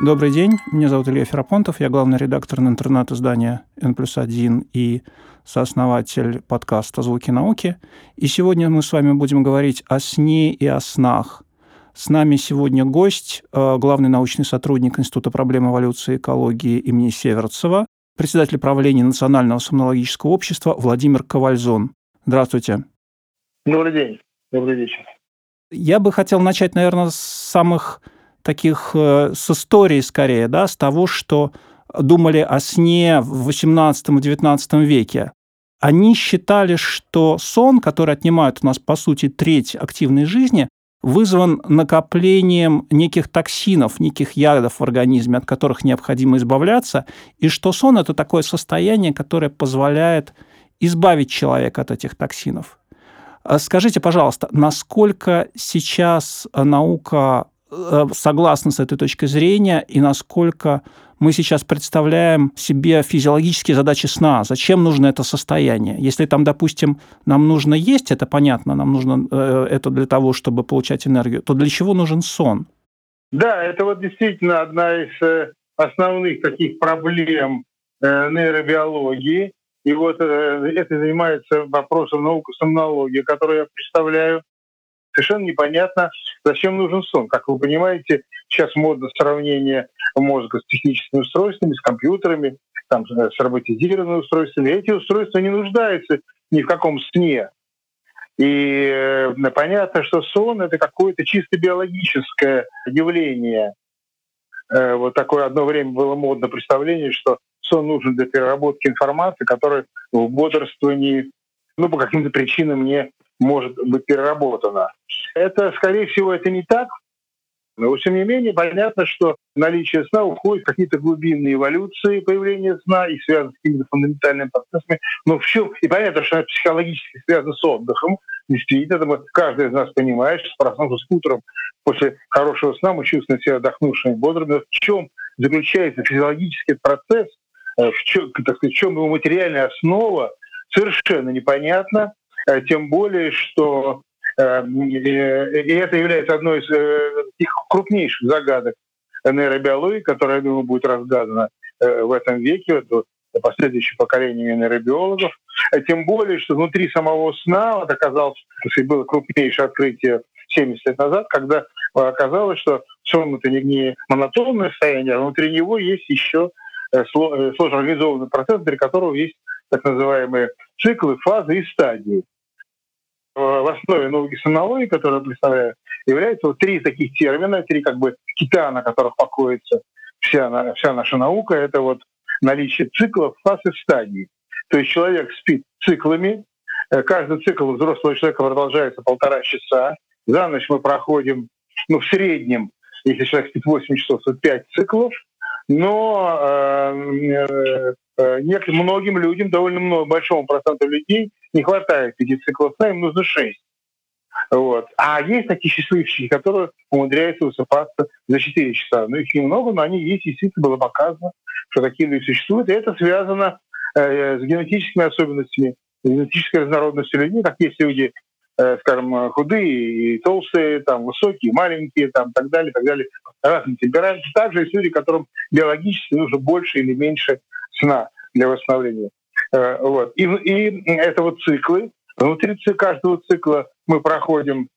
Добрый день, меня зовут Илья Ферапонтов, я главный редактор интернет-издания N плюс один и сооснователь подкаста «Звуки науки». И сегодня мы с вами будем говорить о сне и о снах. С нами сегодня гость, э, главный научный сотрудник Института проблем эволюции и экологии имени Северцева, председатель правления Национального сомнологического общества Владимир Ковальзон. Здравствуйте. Добрый день. Добрый вечер. Я бы хотел начать, наверное, с самых таких, э, с истории скорее, да, с того, что думали о сне в XVIII-XIX веке. Они считали, что сон, который отнимает у нас, по сути, треть активной жизни, вызван накоплением неких токсинов, неких ядов в организме, от которых необходимо избавляться, и что сон – это такое состояние, которое позволяет избавить человека от этих токсинов. А скажите, пожалуйста, насколько сейчас наука Э, согласны с этой точкой зрения и насколько мы сейчас представляем себе физиологические задачи сна. Зачем нужно это состояние? Если там, допустим, нам нужно есть, это понятно, нам нужно э, это для того, чтобы получать энергию, то для чего нужен сон? Да, это вот действительно одна из э, основных таких проблем нейробиологии. И вот это занимается вопросом науки сомнологии, которую я представляю совершенно непонятно, зачем нужен сон. Как вы понимаете, сейчас модно сравнение мозга с техническими устройствами, с компьютерами, там, э, с роботизированными устройствами. Эти устройства не нуждаются ни в каком сне. И э, понятно, что сон — это какое-то чисто биологическое явление. Э, вот такое одно время было модно представление, что сон нужен для переработки информации, которая в бодрствовании ну, по каким-то причинам не может быть переработана. Это, скорее всего, это не так. Но, тем не менее, понятно, что наличие сна уходит в какие-то глубинные эволюции появления сна и связано с какими-то фундаментальными процессами. Но в чем? И понятно, что это психологически связано с отдыхом. Действительно, это каждый из нас понимает, что проснувшись утром после хорошего сна мы чувствуем себя отдохнувшими, бодрыми. Но в чем заключается физиологический процесс, э, в чем, так сказать, в чем его материальная основа, совершенно непонятно. Э, тем более, что э, и это является одной из э, крупнейших загадок нейробиологии, которая, я думаю, будет разгадана в этом веке, до последующих поколений нейробиологов. Тем более, что внутри самого сна вот оказалось, было крупнейшее открытие 70 лет назад, когда оказалось, что сон это не монотонное состояние, а внутри него есть еще сложно организованный процесс, внутри которого есть так называемые циклы, фазы и стадии в основе науки сонологии, которую я представляю, являются вот три таких термина, три как бы кита, на которых покоится вся, вся наша наука. Это вот наличие циклов, фаз и стадий. То есть человек спит циклами, э, каждый цикл взрослого человека продолжается полтора часа. За ночь мы проходим, ну, в среднем, если человек спит 8 часов, то 5 циклов. Но э, э, Э, многим людям, довольно много, большому проценту людей не хватает пяти циклов сна, им нужно шесть. Вот. А есть такие счастливчики, которые умудряются высыпаться за 4 часа. Ну, их немного, но они есть, действительно было показано, что такие люди существуют. И это связано э, с генетическими особенностями, генетической разнородностью людей, как есть люди, э, скажем, худые и толстые, там, высокие, маленькие, там, так далее, так далее, разные темпераменты. Также есть люди, которым биологически нужно больше или меньше сна для восстановления. Э, вот. И, и это вот циклы. Внутри каждого цикла мы проходим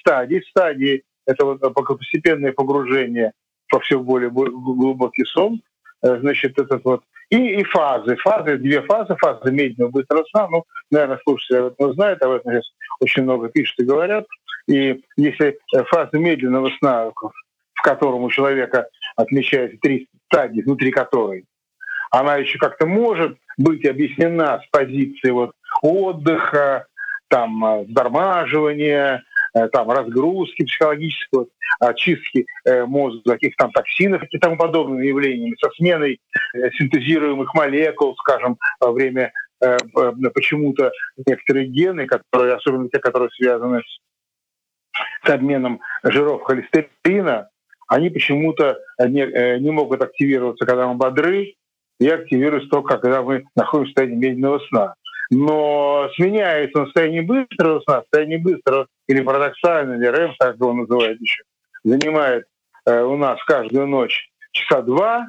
стадии. Стадии — это вот постепенное погружение во все более глубокий сон. Э, значит, этот вот и, и фазы. Фазы, две фазы. Фаза медленного быстрого сна. Ну, наверное, слушатели об этом знают, об этом сейчас очень много пишут и говорят. И если фаза медленного сна, в котором у человека отмечается три стадии, внутри которой она еще как-то может быть объяснена с позиции вот отдыха, там, э, сдормаживания, э, там, разгрузки психологической, очистки э, мозга, каких там токсинов и тому подобными явлениями, со сменой синтезируемых молекул, скажем, во время почему-то некоторые гены, которые, особенно те, которые связаны с обменом жиров холестерина, они почему-то не, не могут активироваться, когда мы бодры, и активируется только когда мы находимся в состоянии медленного сна. Но сменяется на состояние быстрого сна, состояние быстрого или парадоксально, или РЭМ, так его называют еще, занимает э, у нас каждую ночь часа два.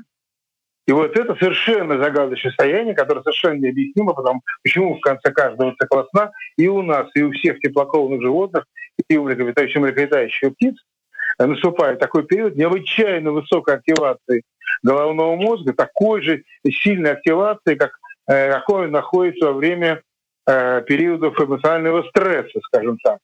И вот это совершенно загадочное состояние, которое совершенно необъяснимо, потому почему в конце каждого цикла сна и у нас, и у всех теплокровных животных, и у млекопитающих, млекопитающих птиц наступает такой период необычайно высокой активации головного мозга, такой же сильной активации, как э, какой находится во время э, периодов эмоционального стресса, скажем так.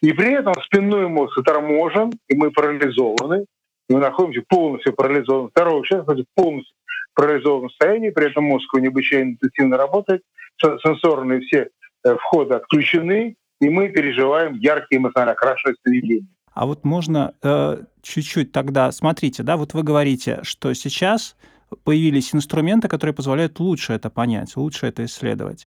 И при этом спинной мозг заторможен, и мы парализованы, мы находимся полностью парализованным. Второй человек находится полностью парализованном состоянии, при этом мозг необычайно интенсивно работает, сенсорные все э, входы отключены, и мы переживаем яркие эмоционально окрашенные сновидения. А вот можно э, чуть-чуть тогда, смотрите, да, вот вы говорите, что сейчас появились инструменты, которые позволяют лучше это понять, лучше это исследовать.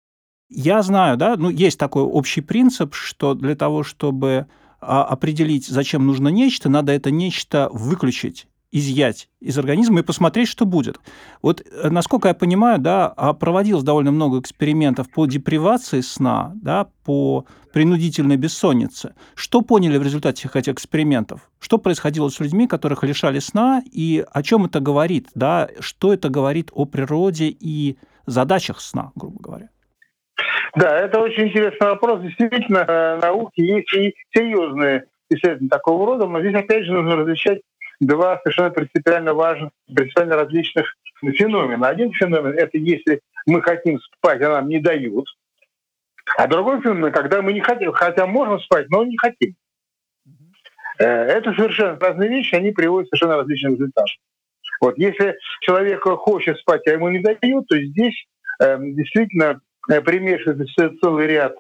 Я знаю, да, ну, есть такой общий принцип, что для того, чтобы а, определить, зачем нужно нечто, надо это нечто выключить изъять из организма и посмотреть, что будет. Вот, э, насколько я понимаю, да, а проводилось довольно много экспериментов по депривации сна, да, по принудительной бессоннице. Что поняли в результате всех этих экспериментов? Что происходило с людьми, которых лишали сна, и о чем это говорит, да, что это говорит о природе и задачах сна, грубо говоря? Да, это очень интересный вопрос. Действительно, э, науки есть и серьезные исследования такого рода, но здесь опять же нужно различать два совершенно принципиально важных, принципиально различных феномена. Один феномен — это если мы хотим спать, а нам не дают. А другой феномен, когда мы не хотим, хотя можем спать, но не хотим. Э, это совершенно разные вещи, они приводят совершенно различным результатам. Вот если человек хочет спать, а ему не дают, то здесь э, действительно примешивается целый ряд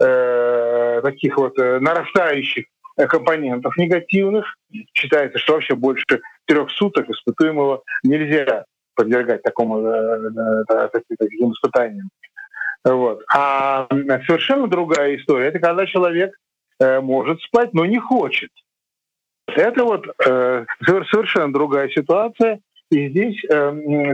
э, таких вот э, нарастающих компонентов негативных. Считается, что вообще больше трех суток испытуемого нельзя подвергать такому э, э, таким испытаниям. Вот. А совершенно другая история. Это когда человек э, может спать, но не хочет. Это вот совершенно другая ситуация. И здесь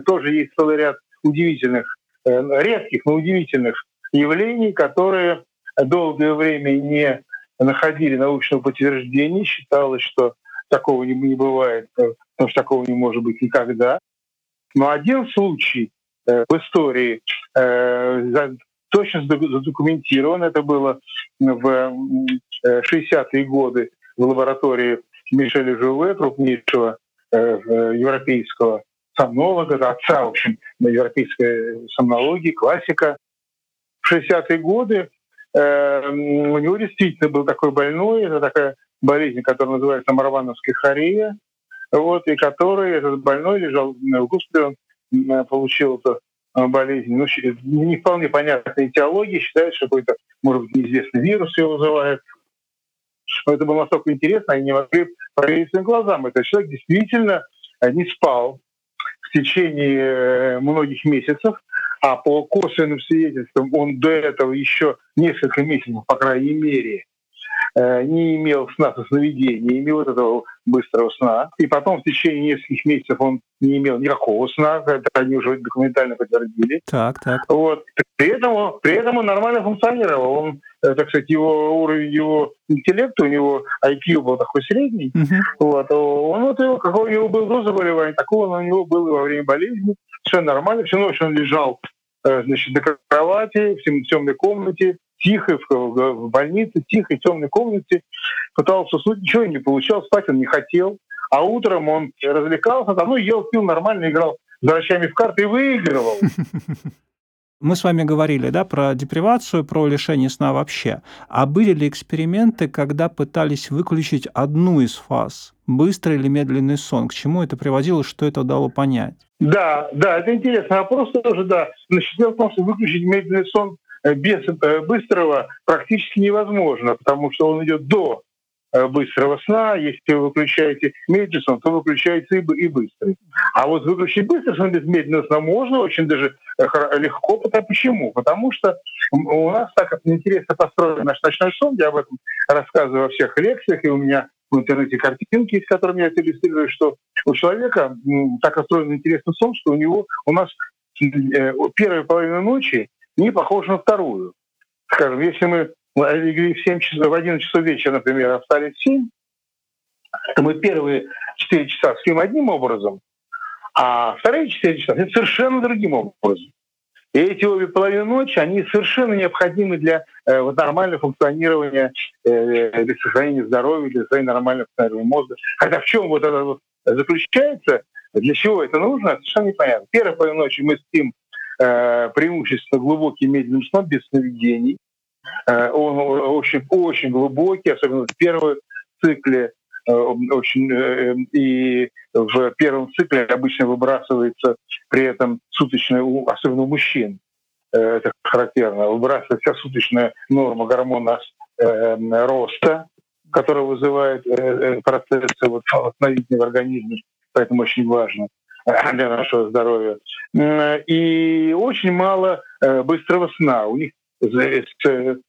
тоже есть целый ряд удивительных, редких, но удивительных явлений, которые долгое время не находили научного подтверждения, считалось, что такого не, не бывает, э, потому что такого не может быть никогда. Но один случай э, в истории э, точно задокументирован. Это было в 60-е годы в лаборатории Мишеля Жуве, крупнейшего европейского сомнолога, отца, в общем, европейской сомнологии, классика. В 60-е годы у него действительно был такой больной, это такая болезнь, которая называется марвановская хорея, вот, и который, этот больной, лежал в госпитале, э, получил эту э, болезнь. Ну, не вполне понятная этиология, считает, что какой-то, может быть, неизвестный вирус его вызывает. Это было настолько интересно, они не могли проверить своим глазам. Этот человек действительно э, не спал в течение многих месяцев, а по косвенным свидетельствам он до этого еще несколько месяцев, по крайней мере, э, не имел сна со сновидения, не имел вот этого быстрого сна. И потом в течение нескольких месяцев он не имел никакого сна, это они уже документально подтвердили. Так, так. Вот. При этом, при этом он нормально функционировал. Он, так сказать, его уровень его интеллекта, у него IQ был такой средний. Uh-huh. Вот. Он вот его, какой у него был до заболевания, такого у него было во время болезни. Все нормально. Всю ночь он лежал э, значит, на кровати, в темной комнате, тихо, в, больнице, тихо, в темной комнате, пытался уснуть, ничего не получал, спать он не хотел. А утром он развлекался, там, ну, ел, пил нормально, играл с врачами в карты и выигрывал. Мы с вами говорили да, про депривацию, про лишение сна вообще. А были ли эксперименты, когда пытались выключить одну из фаз? Быстрый или медленный сон? К чему это приводило, что это дало понять? Да, да, это интересный вопрос тоже, да. Значит, дело в том, что выключить медленный сон э, без э, быстрого практически невозможно, потому что он идет до быстрого сна. Если вы выключаете медленный сон, то выключается и, и быстрый. А вот выключить быстрый сон без медленного сна можно очень даже э, легко. Потому, почему? Потому что у нас так интересно построен наш ночной сон. Я об этом рассказываю во всех лекциях, и у меня в интернете картинки, с которыми я это иллюстрирую, что у человека так устроен интересный сон, что у него у нас э, первая половина ночи не похожа на вторую. Скажем, если мы в 7 часов, в 11 часов вечера, например, а встали в 7, то мы первые 4 часа спим одним образом, А вторые четыре часа это совершенно другим образом. И эти обе половины ночи, они совершенно необходимы для э, вот, нормального функционирования, э, для сохранения здоровья, для сохранения нормального функционирования мозга. Хотя в чем вот это вот заключается, для чего это нужно, совершенно непонятно. Первая половина ночи мы спим э, преимущественно глубоким медленным сном, без сновидений. Э, он очень, очень глубокий, особенно в первом цикле Э, очень э, и в первом цикле обычно выбрасывается при этом суточная, особенно у мужчин, это характерно, выбрасывается суточная норма гормона роста, которая вызывает процессы вот, восстановительные в организме, поэтому очень важно для нашего здоровья. И очень мало быстрого сна. У них с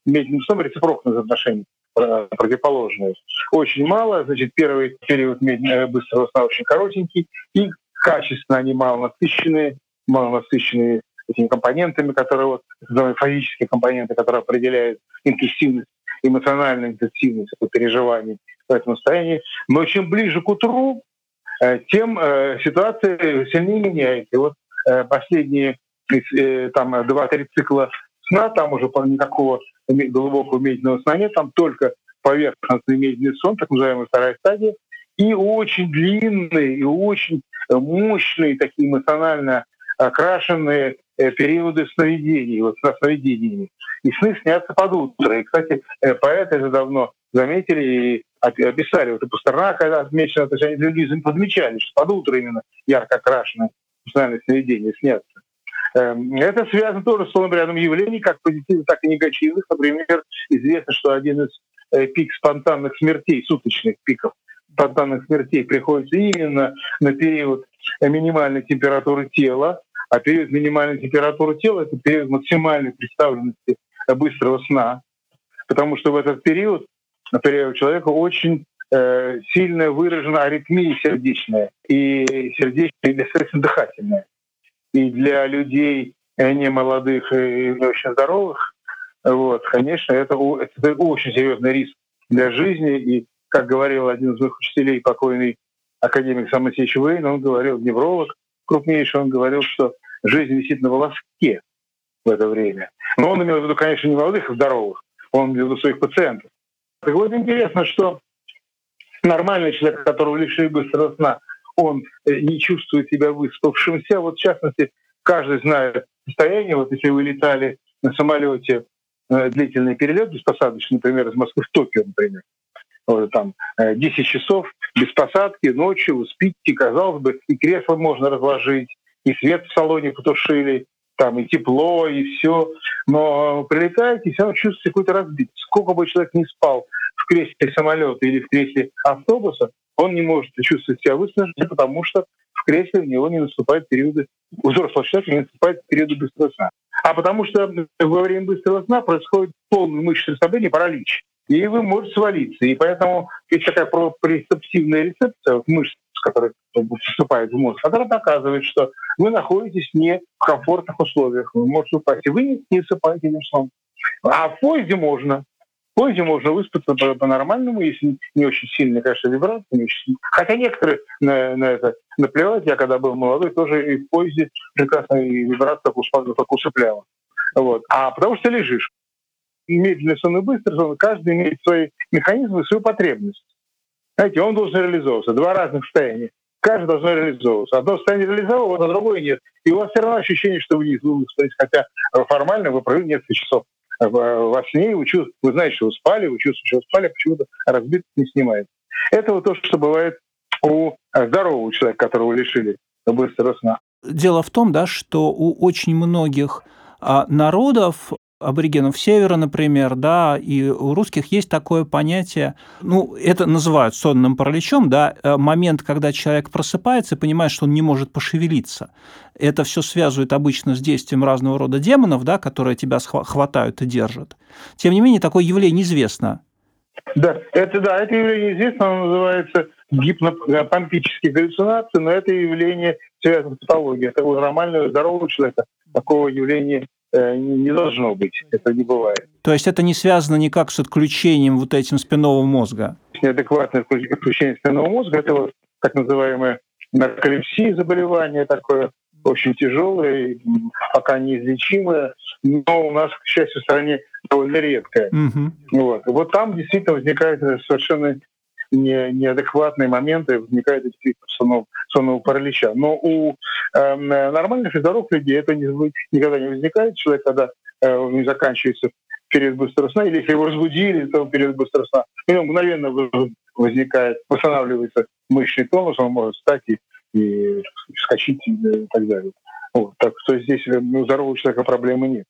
медленным сном рецепрокное отношение противоположную. Очень мало, значит, первый период э, быстрого сна очень коротенький, и качественно они мало насыщенные, мало насыщенные этими компонентами, которые вот, фазические компоненты, которые определяют интенсивность, эмоциональную интенсивность переживаний в этом состоянии. Но чем ближе к утру, э, тем э, ситуация сильнее меняется. И вот последние там 2-3 цикла сна, там уже никакого глубокого медленного сна нет, там только поверхностный медленный сон, так называемая вторая стадия, и очень длинные, и очень мощные, такие эмоционально окрашенные э, периоды сновидений, вот со сновидениями. И сны снятся под утро. И, кстати, э, поэты же давно заметили и описали, вот и Пастернак отмечено, то есть они люди подмечали, что под утро именно ярко окрашенные эмоциональные сновидения снятся. Эм, это связано тоже с полным рядом явлений, как позитивных, так и негативных. Например, известно, что один из э, пик спонтанных смертей, суточных пиков спонтанных смертей приходится именно на период минимальной температуры тела, а период минимальной температуры тела — это период максимальной представленности быстрого сна, потому что в этот период, например, у человека очень э, сильно выражена аритмия сердечная и сердечная и сердечно-дыхательная и для людей не молодых и не очень здоровых, вот, конечно, это, это очень серьезный риск для жизни. И, как говорил один из моих учителей, покойный академик Самосевич Вейн, он говорил, невролог крупнейший, он говорил, что жизнь висит на волоске в это время. Но он имел в виду, конечно, не молодых, а здоровых. Он имел в виду своих пациентов. Так вот, интересно, что нормальный человек, которого лишили быстрого сна, он э, не чувствует себя выспавшимся. Вот в частности, каждый знает состояние. Вот если вы летали на самолете э, длительный перелет беспосадочный, например, из Москвы в Токио, например, вот, там 10 э, часов без посадки, ночью вы спите, казалось бы, и кресло можно разложить, и свет в салоне потушили, там и тепло, и все. Но прилетаете, все равно чувствуете какой-то разбит. Сколько бы человек не спал в кресле самолета или в кресле автобуса, он не может чувствовать себя выснаженным, потому что в кресле у него не наступают периоды, у взрослого человека не наступают периоды быстрого сна. А потому что во время быстрого сна происходит полный мышечное расслабление, паралич. И вы можете свалиться. И поэтому есть такая прецептивная рецепция в мышцах, которая поступает в мозг, которая показывает, что вы находитесь не в комфортных условиях. Вы можете упасть, и вы не засыпаете этим сном. А в поезде можно. Позже можно выспаться по-нормальному, если не очень сильная, конечно, вибрация. Не очень... Хотя некоторые на, на это наплевать. Я когда был молодой, тоже и в поезде прекрасно и вибрация так усыпляла. Вот. А потому что лежишь. Медленный сон и быстрый сон, каждый имеет свои механизмы, свою потребность. Знаете, он должен реализовываться. Два разных состояния. Каждый должен реализовываться. Одно состояние реализовывалось, а другое нет. И у вас все равно ощущение, что вы не выспались, хотя формально вы провели несколько часов во сне, вы, чувствуете, вы знаете, что вы спали, вы чувствуете, что вы спали, а почему-то разбитость не снимает. Это вот то, что бывает у здорового человека, которого лишили быстрого сна. Дело в том, да, что у очень многих а, народов аборигенов Севера, например, да, и у русских есть такое понятие, ну, это называют сонным параличом, да, э, момент, когда человек просыпается и понимает, что он не может пошевелиться. Это все связывает обычно с действием разного рода демонов, да, которые тебя хватают и держат. Тем не менее, такое явление известно. Да, это да, это явление известно, оно называется гипнопомпические галлюцинации, но это явление связано с патологией. Это у нормального, здорового человека такого явления не должно быть. Это не бывает. То есть это не связано никак с отключением вот этим спинного мозга? Неадекватное отключение спинного мозга – это вот так называемое нарколепсия заболевание такое очень тяжелое, пока неизлечимое, но у нас, к счастью, в стране довольно редкое. Mm-hmm. Вот. вот там действительно возникают совершенно не, неадекватные моменты, возникают эти приступы сонного, паралича. Но у э, нормальных и здоровых людей это не, никогда не возникает. Человек, когда э, не заканчивается период быстрого сна, или если его разбудили, то период быстрого сна, у него мгновенно возникает, восстанавливается мышечный тонус, он может встать и, и скачать и так далее. Вот, так что здесь э, ну, у здорового человека проблемы нет.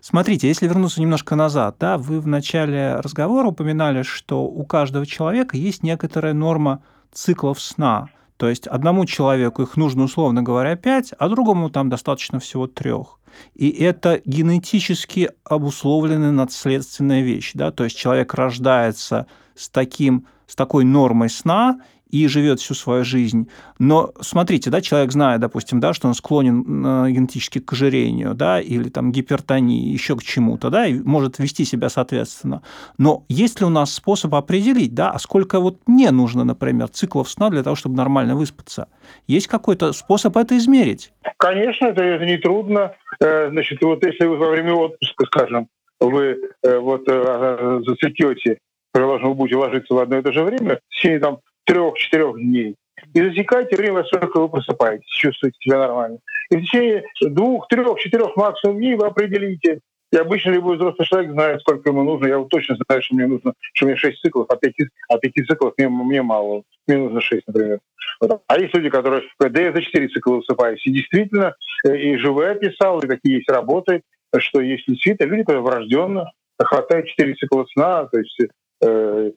Смотрите, если вернуться немножко назад, да, вы в начале разговора упоминали, что у каждого человека есть некоторая норма циклов сна. То есть одному человеку их нужно, условно говоря, пять, а другому там достаточно всего трех. И это генетически обусловленная наследственная вещь. Да? То есть человек рождается с, таким, с такой нормой сна, и живет всю свою жизнь. Но смотрите, да, человек знает, допустим, да, что он склонен э, генетически к ожирению, да, или там гипертонии, еще к чему-то, да, и может вести себя соответственно. Но есть ли у нас способ определить, да, а сколько вот мне нужно, например, циклов сна для того, чтобы нормально выспаться? Есть какой-то способ это измерить? Конечно, это, нетрудно. Э, значит, вот если вы во время отпуска, скажем, вы э, вот засекете, предположим, вы будете ложиться в одно и то же время, в течение там трех-четырех дней. И засекайте время, сколько вы просыпаетесь, чувствуете себя нормально. И в течение двух, трех, четырех максимум дней вы определите. И обычно любой взрослый человек знает, сколько ему нужно. Я вот точно знаю, что мне нужно, что мне шесть циклов, а пяти, а пяти циклов мне, мне мало. Мне нужно шесть, например. Вот. А есть люди, которые говорят, да я за четыре цикла высыпаюсь. И действительно, э, и живые описал, и такие есть работы, что есть действительно люди, которые врожденно хватает четыре цикла сна, то есть э,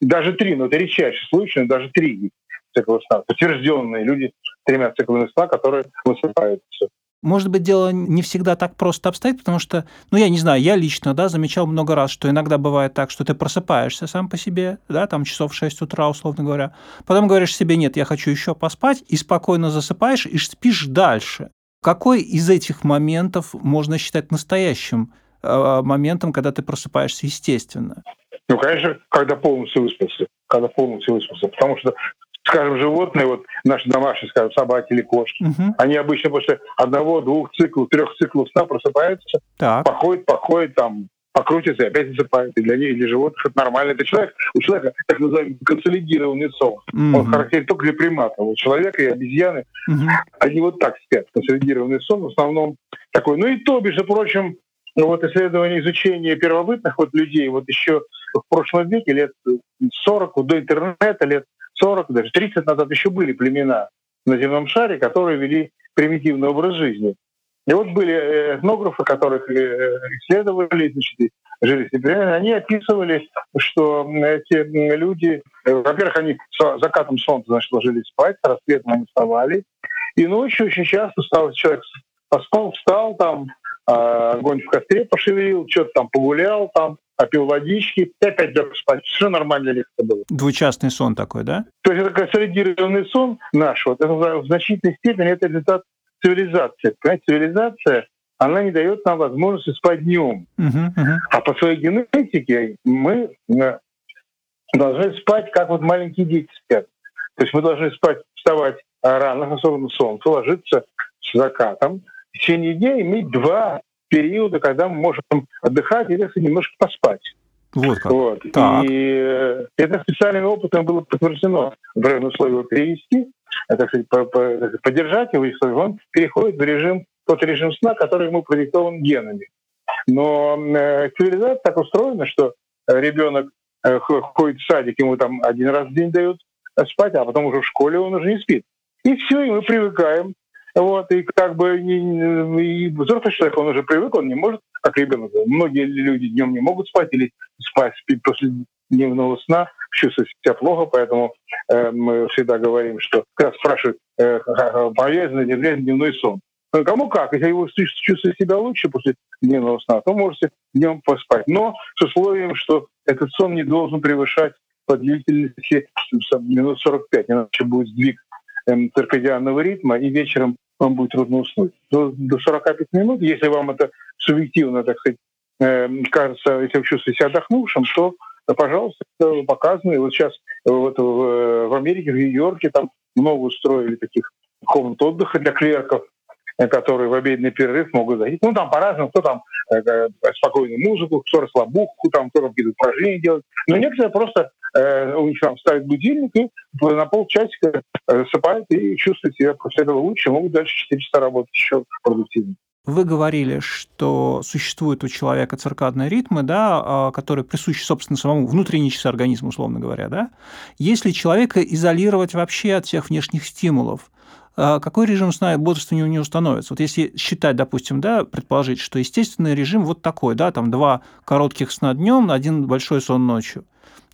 даже три, но это редчайший случай, но даже три цикла сна, подтвержденные люди тремя циклами сна, которые высыпаются. Может быть, дело не всегда так просто обстоит, потому что, ну, я не знаю, я лично, да, замечал много раз, что иногда бывает так, что ты просыпаешься сам по себе, да, там часов в 6 утра, условно говоря, потом говоришь себе, нет, я хочу еще поспать, и спокойно засыпаешь, и спишь дальше. Какой из этих моментов можно считать настоящим э, моментом, когда ты просыпаешься естественно? Ну, конечно, когда полностью выспался. Когда полностью выспался. Потому что скажем, животные, вот наши домашние, скажем, собаки или кошки, угу. они обычно после одного, двух циклов, трех циклов сна просыпаются, так. походят, походят там, покрутятся и опять засыпают. И для них, и для животных это нормально. Это человек, у человека так называемый консолидированный сон. mm Он характерен только для приматов. У человека и обезьяны, mm они вот так спят. Консолидированный сон в основном такой. Ну и то, между прочим, вот исследование, изучение первобытных вот людей, вот еще в прошлом веке, лет 40, до интернета, лет 40, даже 30 назад еще были племена на земном шаре, которые вели примитивный образ жизни. И вот были э, этнографы, которых э, исследовали, значит, жили они описывали, что эти люди, э, во-первых, они с закатом солнца значит, ложились спать, с рассветом они вставали, и ночью очень часто стал человек поспал, встал там, огонь в костре пошевелил, что-то там погулял, там попил водички, и опять лег спать. Все нормально это было. Двучастный сон такой, да? То есть это консолидированный сон наш, вот, это в значительной степени это результат цивилизации. Понимаете, цивилизация, она не дает нам возможности спать днем. Uh-huh, uh-huh. А по своей генетике мы э, должны спать, как вот маленькие дети спят. То есть мы должны спать, вставать рано, особенно солнце, ложиться с закатом, в течение дня иметь два периода, когда мы можем отдыхать и если немножко поспать. Вот как. Вот. Так. И э, это специальным опытом было подтверждено. Например, условие его перевести, э, так сказать, по, по, поддержать его, если он переходит в режим, тот режим сна, который ему продиктован генами. Но э, цивилизация так устроена, что ребенок э, ходит в садик, ему там один раз в день дают спать, а потом уже в школе он уже не спит. И все, и мы привыкаем вот, и как бы и, и взрослый человек, он уже привык, он не может, как ребенок. Многие люди днем не могут спать или спать спить после дневного сна, чувствуют себя плохо, поэтому э, мы всегда говорим, что как спрашивают, э, полезен или вреден дневной сон. Ну, кому как, если вы чувствуете себя лучше после дневного сна, то можете днем поспать. Но с условием, что этот сон не должен превышать по длительности минут 45, иначе будет сдвиг эм, циркадианного ритма, и вечером вам будет трудно уснуть. До, до 45 минут, если вам это субъективно, так сказать, э, кажется, если вы чувствуете себя отдохнувшим, то, пожалуйста, это показано. И вот сейчас вот в, в Америке, в Нью-Йорке там много устроили таких комнат отдыха для клерков, Э, которые в обеденный перерыв могут зайти. Ну, там по-разному, кто там э, э, спокойную музыку, кто расслабуху, там, кто там какие-то упражнения делает. Но некоторые просто э, у них там ставят будильник и на полчасика засыпают и чувствуют себя после этого лучше, могут дальше 4 часа работать еще продуктивнее. Вы говорили, что существуют у человека циркадные ритмы, да, а, которые присущи, собственно, самому внутренней часы организма, условно говоря. Да? Если человека изолировать вообще от всех внешних стимулов, какой режим сна и бодрствования у него становится? Вот если считать, допустим, да, предположить, что естественный режим вот такой, да, там два коротких сна днем, один большой сон ночью.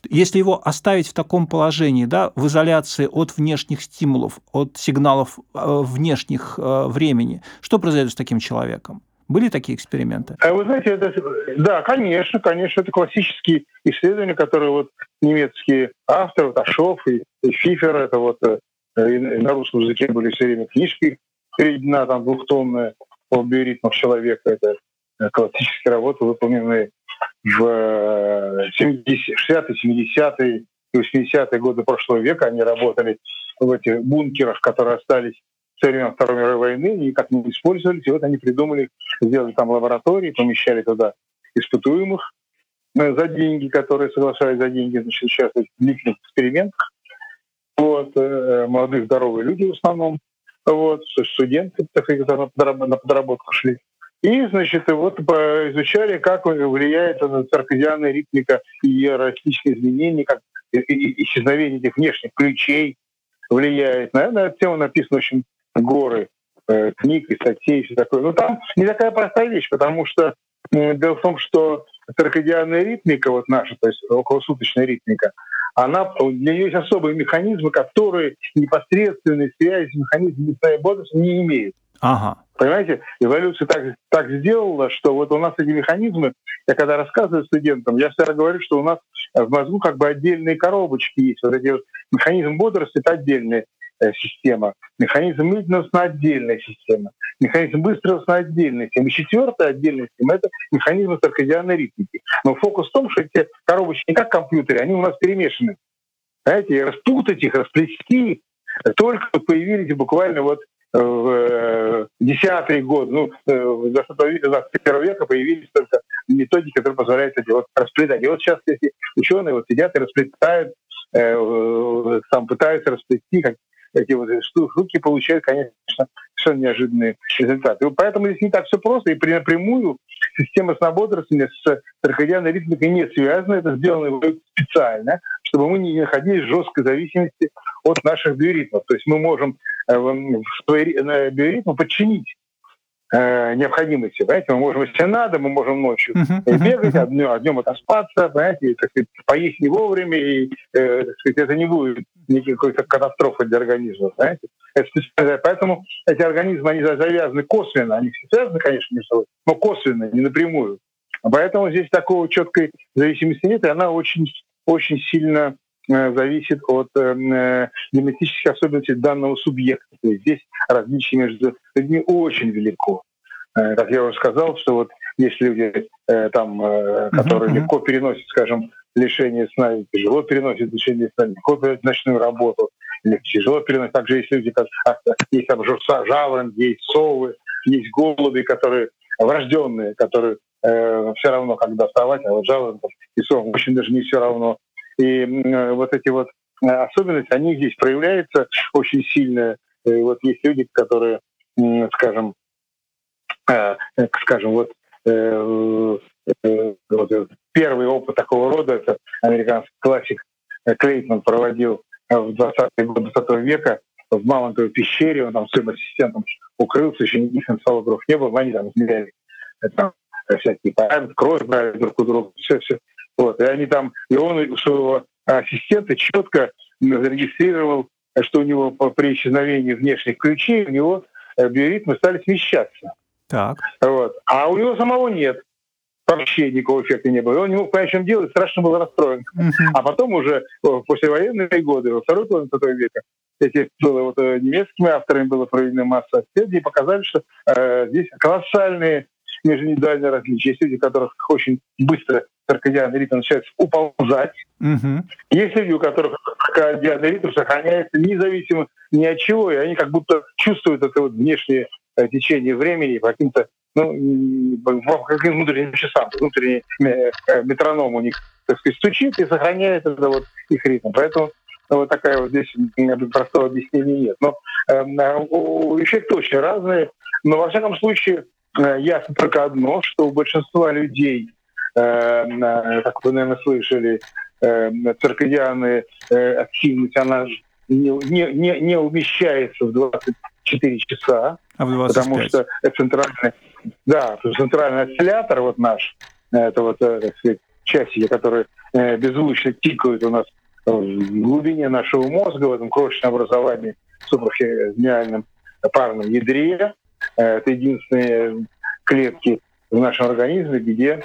Если его оставить в таком положении, да, в изоляции от внешних стимулов, от сигналов э, внешних э, времени, что произойдет с таким человеком? Были такие эксперименты? А вы знаете, это, да, конечно, конечно, это классические исследования, которые вот немецкие авторы, вот Ашов и, и Фифер, это вот э, и на русском языке были все время книжки переведена, там двухтомная по биоритмах человека. Это э, классические работы, выполненные в 60-е, 70-е и 80-е годы прошлого века. Они работали в этих бункерах, которые остались со времен Второй мировой войны, никак не использовались. И вот они придумали, сделали там лаборатории, помещали туда испытуемых э, за деньги, которые соглашались за деньги, значит, участвовать в длительных экспериментах вот, э, молодых здоровые люди в основном, вот, студенты, так сказать, на подработку шли. И, значит, вот изучали, как влияет на циркадианная ритмика и эротические изменения, как исчезновение этих внешних ключей влияет. Наверное, эта тема написана очень горы э, книг и статей и все такое. Но там не такая простая вещь, потому что э, дело в том, что циркадианная ритмика, вот наша, то есть околосуточная ритмика, она, для нее есть особые механизмы, которые непосредственной связи с механизмом сна бодрости не имеют. Ага. Понимаете, эволюция так, так сделала, что вот у нас эти механизмы, я когда рассказываю студентам, я всегда говорю, что у нас в мозгу как бы отдельные коробочки есть. Вот эти вот механизм бодрости — это отдельный Э, система, механизм медленного сна отдельная система, механизм быстрого сна отдельная система. И четвертая отдельная система — это механизм циркадианной ритмики. Но фокус в том, что эти коробочки не как в компьютере, они у нас перемешаны. Знаете, распутать их, расплести только появились буквально вот в э, десятые годы, ну, в 21 века появились только методики, которые позволяют эти вот расплетать. И вот сейчас эти ученые вот сидят и расплетают, э, там пытаются расплести как эти вот штуки получают, конечно, совершенно неожиданные результаты. Поэтому здесь не так все просто, и напрямую система снободрствования с циркадианной ритмикой не связана, это сделано специально, чтобы мы не находились в жесткой зависимости от наших биоритмов. То есть мы можем э, свои биоритмы подчинить э, необходимости. Понимаете, мы можем, если надо, мы можем ночью uh-huh, бегать, uh-huh. а днем, а днем отоспаться, понимаете, и, так сказать, поесть не вовремя, и э, так сказать, это не будет никакой катастрофы для организма. Это, поэтому эти организмы, они завязаны косвенно, они все связаны, конечно, между собой, но косвенно, не напрямую. Поэтому здесь такого четкой зависимости нет, и она очень, очень сильно э, зависит от э, генетических особенностей данного субъекта. То есть здесь различие между людьми очень велико. Э, как я уже сказал, что вот есть люди, э, там, э, которые uh-huh. легко переносят, скажем, лишение сна, тяжело переносят лишение сна, легко переносят ночную работу, или тяжело переносят. Также есть люди, как есть там жаворонки, есть совы, есть голуби, которые врожденные, которые э, все равно, когда вставать, а вот жаворонков и сов очень даже не все равно. И э, вот эти вот особенности, они здесь проявляются очень сильно. И вот есть люди, которые, э, скажем, э, скажем, вот э, э, первый опыт такого рода, это американский классик Клейтман проводил в 20-е годы 20 века в Мамонтовой пещере, он там своим ассистентом укрылся, еще никаких инфологров не было, они там измеряли там, всякие параметры, кровь брали друг у друга, все, все. Вот. И они там, и он у своего ассистента четко зарегистрировал, что у него при исчезновении внешних ключей у него биоритмы стали смещаться. Так. Вот. А у него самого нет вообще никакого эффекта не было. Он не мог понять, что делать, страшно был расстроен. Uh-huh. А потом уже в послевоенные годы, во второй половине 20 века, эти было вот э, немецкими авторами было проведено масса исследований, показали, что э, здесь колоссальные межиндивидуальные различия. Есть люди, у которых очень быстро циркадианный ритм начинает уползать. Угу. Есть люди, у которых циркадианный ритм сохраняется независимо ни от чего, и они как будто чувствуют это вот внешнее э, течение времени по каким-то ну, каким внутренним часам, внутренний э, метроном у них, так сказать, стучит и сохраняет это вот их ритм. Поэтому ну, вот такая вот здесь простого объяснения нет. Но э, эффекты очень разные. Но во всяком случае э, ясно только одно, что у большинства людей, э, э, как вы, наверное, слышали, э, циркадианная э, активность, она не, не, не, не умещается в 24 часа, а в 25. потому что центральный, да, центральный осциллятор вот наш, это вот, э, так сказать, часики, которые э, беззвучно тикают у нас в глубине нашего мозга, в этом крошечном образовании, супрахиальном парном ядре. Э, это единственные клетки в нашем организме, где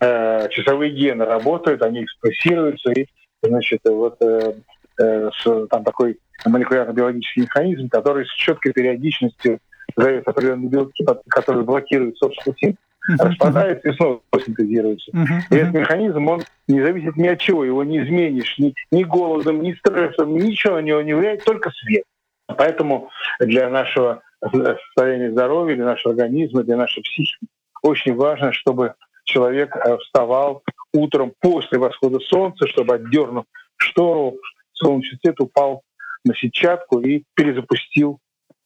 э, часовые гены работают, они экспрессируются, и, значит, вот э, э, там такой молекулярно-биологический механизм, который с четкой периодичностью дает определенные белки, которые блокируют собственный синтез распадается и снова синтезируется. И этот механизм, он не зависит ни от чего, его не изменишь, ни, ни голодом, ни стрессом, ничего на него не влияет, только свет. Поэтому для нашего состояния здоровья, для нашего организма, для нашей психики очень важно, чтобы человек э, вставал утром после восхода солнца, чтобы отдернув штору, солнечный свет упал на сетчатку и перезапустил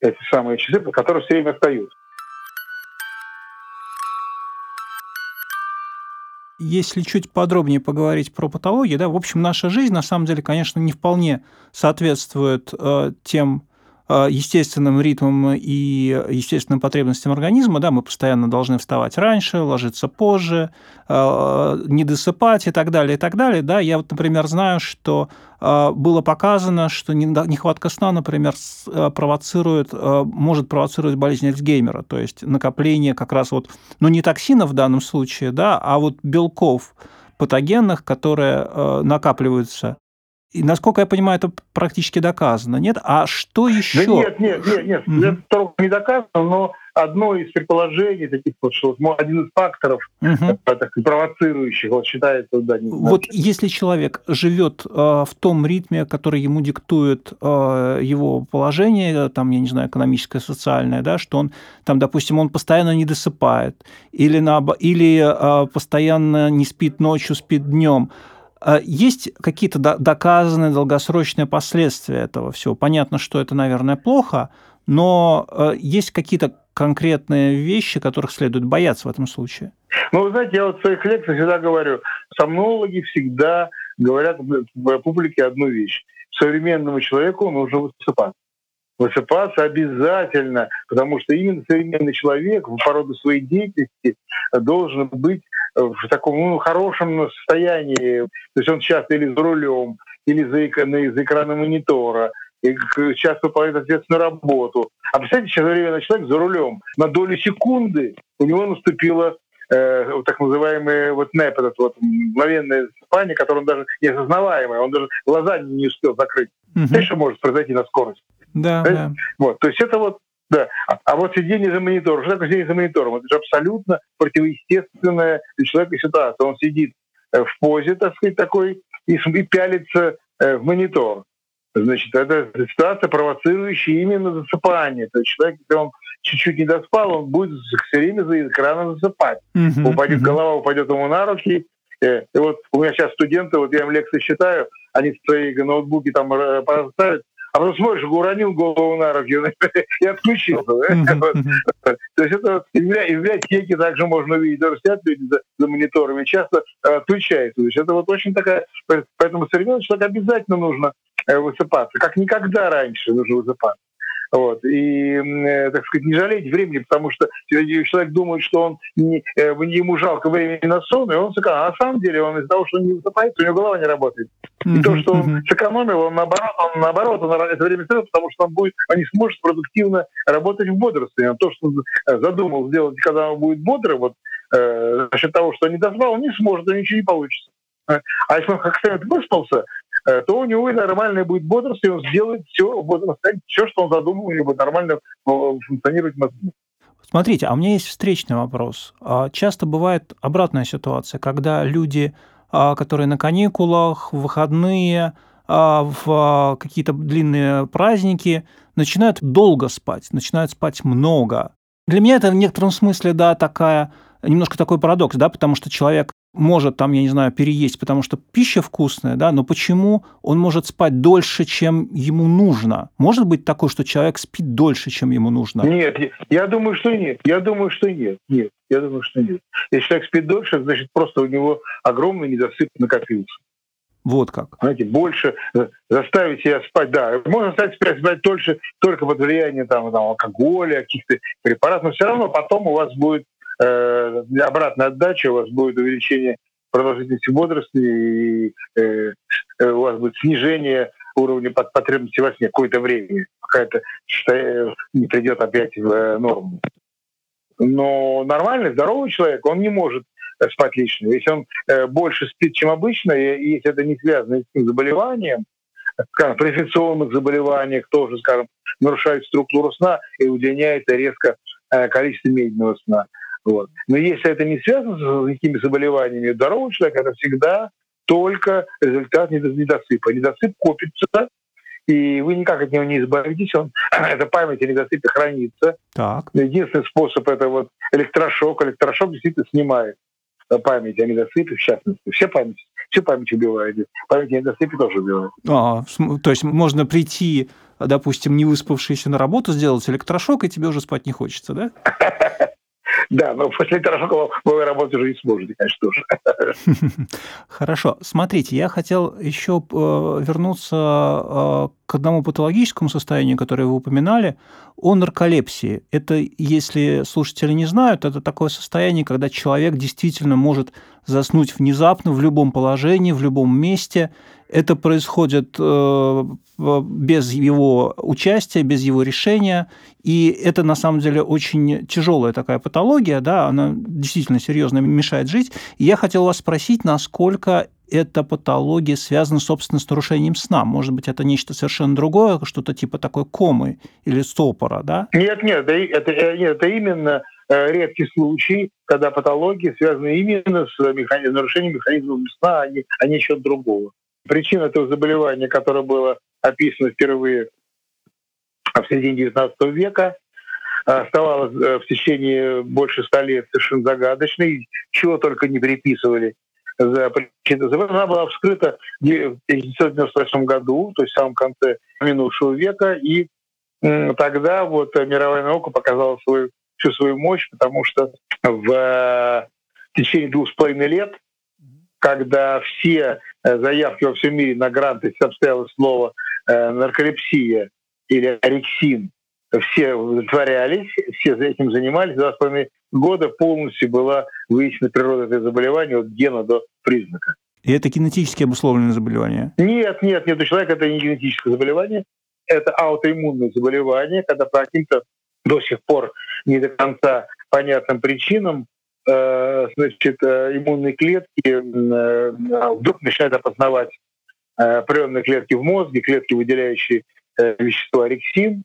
эти самые часы, которые все время остаются. если чуть подробнее поговорить про патологию, да, в общем, наша жизнь, на самом деле, конечно, не вполне соответствует э, тем естественным ритмам и естественным потребностям организма, да, мы постоянно должны вставать раньше, ложиться позже, э, не досыпать и так далее, и так далее, да, я вот, например, знаю, что э, было показано, что нехватка сна, например, провоцирует, может провоцировать болезнь Альцгеймера, то есть накопление как раз вот, ну, не токсинов в данном случае, да, а вот белков патогенных, которые накапливаются и, насколько я понимаю, это практически доказано, нет? А что еще? Да нет, нет, нет, нет, mm-hmm. это не доказано, но одно из предположений, таких вот, что один из факторов, угу. так, провоцирующих, вот считается, да, не Вот если человек живет э, в том ритме, который ему диктует э, его положение, там, я не знаю, экономическое, социальное, да, что он, там, допустим, он постоянно не досыпает, или, на, или э, постоянно не спит ночью, спит днем, есть какие-то доказанные долгосрочные последствия этого всего? Понятно, что это, наверное, плохо, но э, есть какие-то конкретные вещи, которых следует бояться в этом случае? Ну, вы знаете, я вот в своих лекциях всегда говорю, сомнологи всегда говорят в публике одну вещь. Современному человеку нужно высыпаться высыпаться обязательно, потому что именно современный человек по роду своей деятельности должен быть в таком ну, хорошем состоянии. То есть он часто или за рулем, или за, экран, за экраном монитора, и часто выполняет ответственную работу. А представьте, современный человек за рулем на долю секунды у него наступило э, так называемый вот НЭП, этот вот мгновенное засыпание, которое он даже неосознаваемое, он даже глаза не успел закрыть. Угу. Знаешь, что может произойти на скорость? Да, да. Вот, то есть это вот да. А, а вот сидение за монитором, что такое сидение за монитором? Это же абсолютно противоестественная для человека ситуация. Он сидит э, в позе, так сказать, такой, и, и пялится э, в монитор. Значит, это ситуация, провоцирующая именно засыпание. То есть человек, если он чуть-чуть не доспал, он будет все время за экраном засыпать. Uh-huh, упадет uh-huh. голова, упадет ему на руки. Э, и вот у меня сейчас студенты, вот я им лекции читаю, они свои ноутбуки там поставят, а потом смотришь, уронил голову на руки и отключился. То есть это и в библиотеке также можно увидеть, даже сидят люди за мониторами, часто э, отключаются. То есть это вот очень такая... Поэтому современный человек обязательно нужно э, высыпаться, как никогда раньше нужно высыпаться. Вот. И, э, так сказать, не жалеть времени, потому что человек думает, что он не, э, ему жалко времени на сон, и он сэкономит. А на самом деле он из-за того, что он не высыпается, у него голова не работает. И то, что он сэкономил, он наоборот, он наоборот, он это время тратит, потому что он будет, он не сможет продуктивно работать в бодрстве. Он то, что он задумал сделать, когда он будет бодрым, вот э, за счет того, что он не доспал, он не сможет, он ничего не получится. А если он как следует выспался, Э, то у него и нормальная будет бодрость, и он сделает все, все, что он задумал, и будет нормально э, функционировать в Смотрите, а у меня есть встречный вопрос. А часто бывает обратная ситуация, когда люди, а, которые на каникулах, в выходные, а, в какие-то длинные праздники, начинают долго спать, начинают спать много. Для меня это в некотором смысле, да, такая немножко такой парадокс, да, потому что человек может там, я не знаю, переесть, потому что пища вкусная, да, но почему он может спать дольше, чем ему нужно? Может быть такое, что человек спит дольше, чем ему нужно? Нет, я думаю, что нет. Я думаю, что нет. Нет, я думаю, что нет. Если человек спит дольше, значит, просто у него огромный недосып накопился. Вот как. Знаете, больше заставить себя спать, да, можно стать спать, спать дольше только под влиянием там, там, алкоголя, каких-то препаратов, но все равно потом у вас будет э, обратная отдача, у вас будет увеличение продолжительности бодрости, и э, э, у вас будет снижение уровня потребности во сне какое-то время, пока это не придет опять в э, норму. Но нормальный, здоровый человек, он не может спать лично. Если он э, больше спит, чем обычно, и если это не связано с заболеванием, скажем, при инфекционных заболеваниях тоже, скажем, нарушает структуру сна и удлиняется резко э, количество медленного сна. Вот. Но если это не связано с какими заболеваниями здорового человека, это всегда только результат недосыпа. Недосып копится, и вы никак от него не избавитесь, он, эта память о недосыпе хранится. Так. Единственный способ — это вот электрошок. Электрошок действительно снимает память о недосыпе, в частности. Все память, все память убивает. Память о недосыпе тоже убивает. А, то есть можно прийти, допустим, не выспавшийся на работу, сделать электрошок, и тебе уже спать не хочется, да? Да, но после электрошока вы работать уже не сможете, конечно, тоже. Хорошо. Смотрите, я хотел еще э, вернуться э, к одному патологическому состоянию, которое вы упоминали, о нарколепсии. Это, если слушатели не знают, это такое состояние, когда человек действительно может заснуть внезапно в любом положении, в любом месте. Это происходит э, без его участия, без его решения. И это на самом деле очень тяжелая такая патология, да, она действительно серьезно мешает жить. И я хотел вас спросить, насколько эта патология связана, собственно, с нарушением сна. Может быть, это нечто совершенно другое, что-то типа такой комы или стопора, да? Нет, нет, это, э, нет, это именно редкий случай, когда патологии связаны именно с механизм, нарушением механизма сна, а не, а не что-то другого. Причина этого заболевания, которое было описано впервые в середине XIX века, оставалась э, в течение больше ста лет совершенно загадочной, чего только не приписывали за причину Она была вскрыта в 1998 году, то есть в самом конце минувшего века, и тогда вот мировая наука показала свою, всю свою мощь, потому что в течение двух с половиной лет, когда все э, заявки во всем мире на гранты, обстояло слово э, нарколепсия или орексин, все удовлетворялись, все этим занимались. Два с половиной года полностью была выяснена природа этого заболевания от гена до признака. И это генетически обусловленное заболевание? Нет, нет, нет. У человека это не генетическое заболевание. Это аутоиммунное заболевание, когда по каким-то до сих пор не до конца понятным причинам э, значит, э, иммунные клетки э, вдруг начинают опознавать э, определенные клетки в мозге, клетки, выделяющие э, вещество орексин,